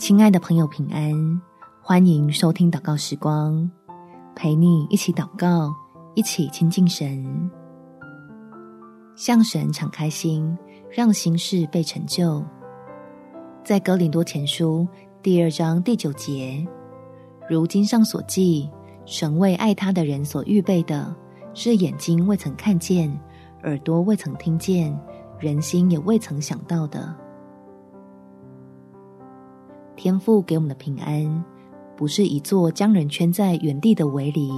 亲爱的朋友，平安！欢迎收听祷告时光，陪你一起祷告，一起亲近神，向神敞开心，让心事被成就。在哥林多前书第二章第九节，如经上所记，神为爱他的人所预备的，是眼睛未曾看见，耳朵未曾听见，人心也未曾想到的。天父给我们的平安，不是一座将人圈在原地的围篱，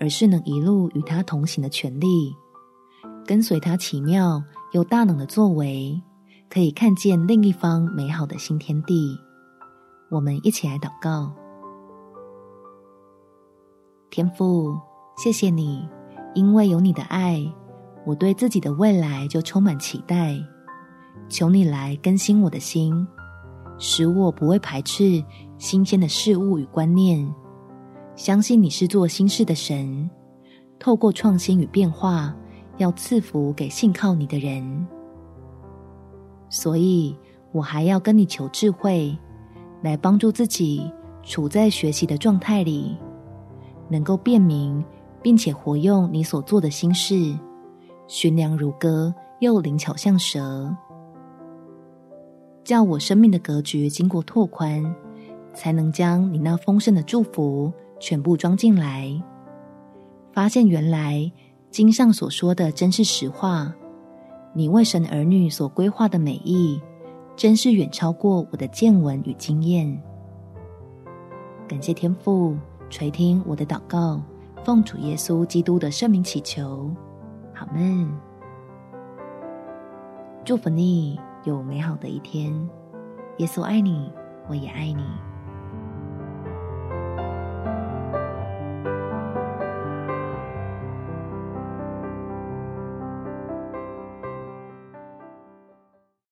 而是能一路与他同行的权利，跟随他奇妙又大能的作为，可以看见另一方美好的新天地。我们一起来祷告：天父，谢谢你，因为有你的爱，我对自己的未来就充满期待。求你来更新我的心。使我不会排斥新鲜的事物与观念，相信你是做新事的神，透过创新与变化，要赐福给信靠你的人。所以，我还要跟你求智慧，来帮助自己处在学习的状态里，能够辨明并且活用你所做的新事，寻良如歌，又灵巧像蛇。叫我生命的格局经过拓宽，才能将你那丰盛的祝福全部装进来。发现原来经上所说的真是实话，你为神儿女所规划的美意，真是远超过我的见闻与经验。感谢天父垂听我的祷告，奉主耶稣基督的圣名祈求，阿们。祝福你。有美好的一天，耶稣爱你，我也爱你。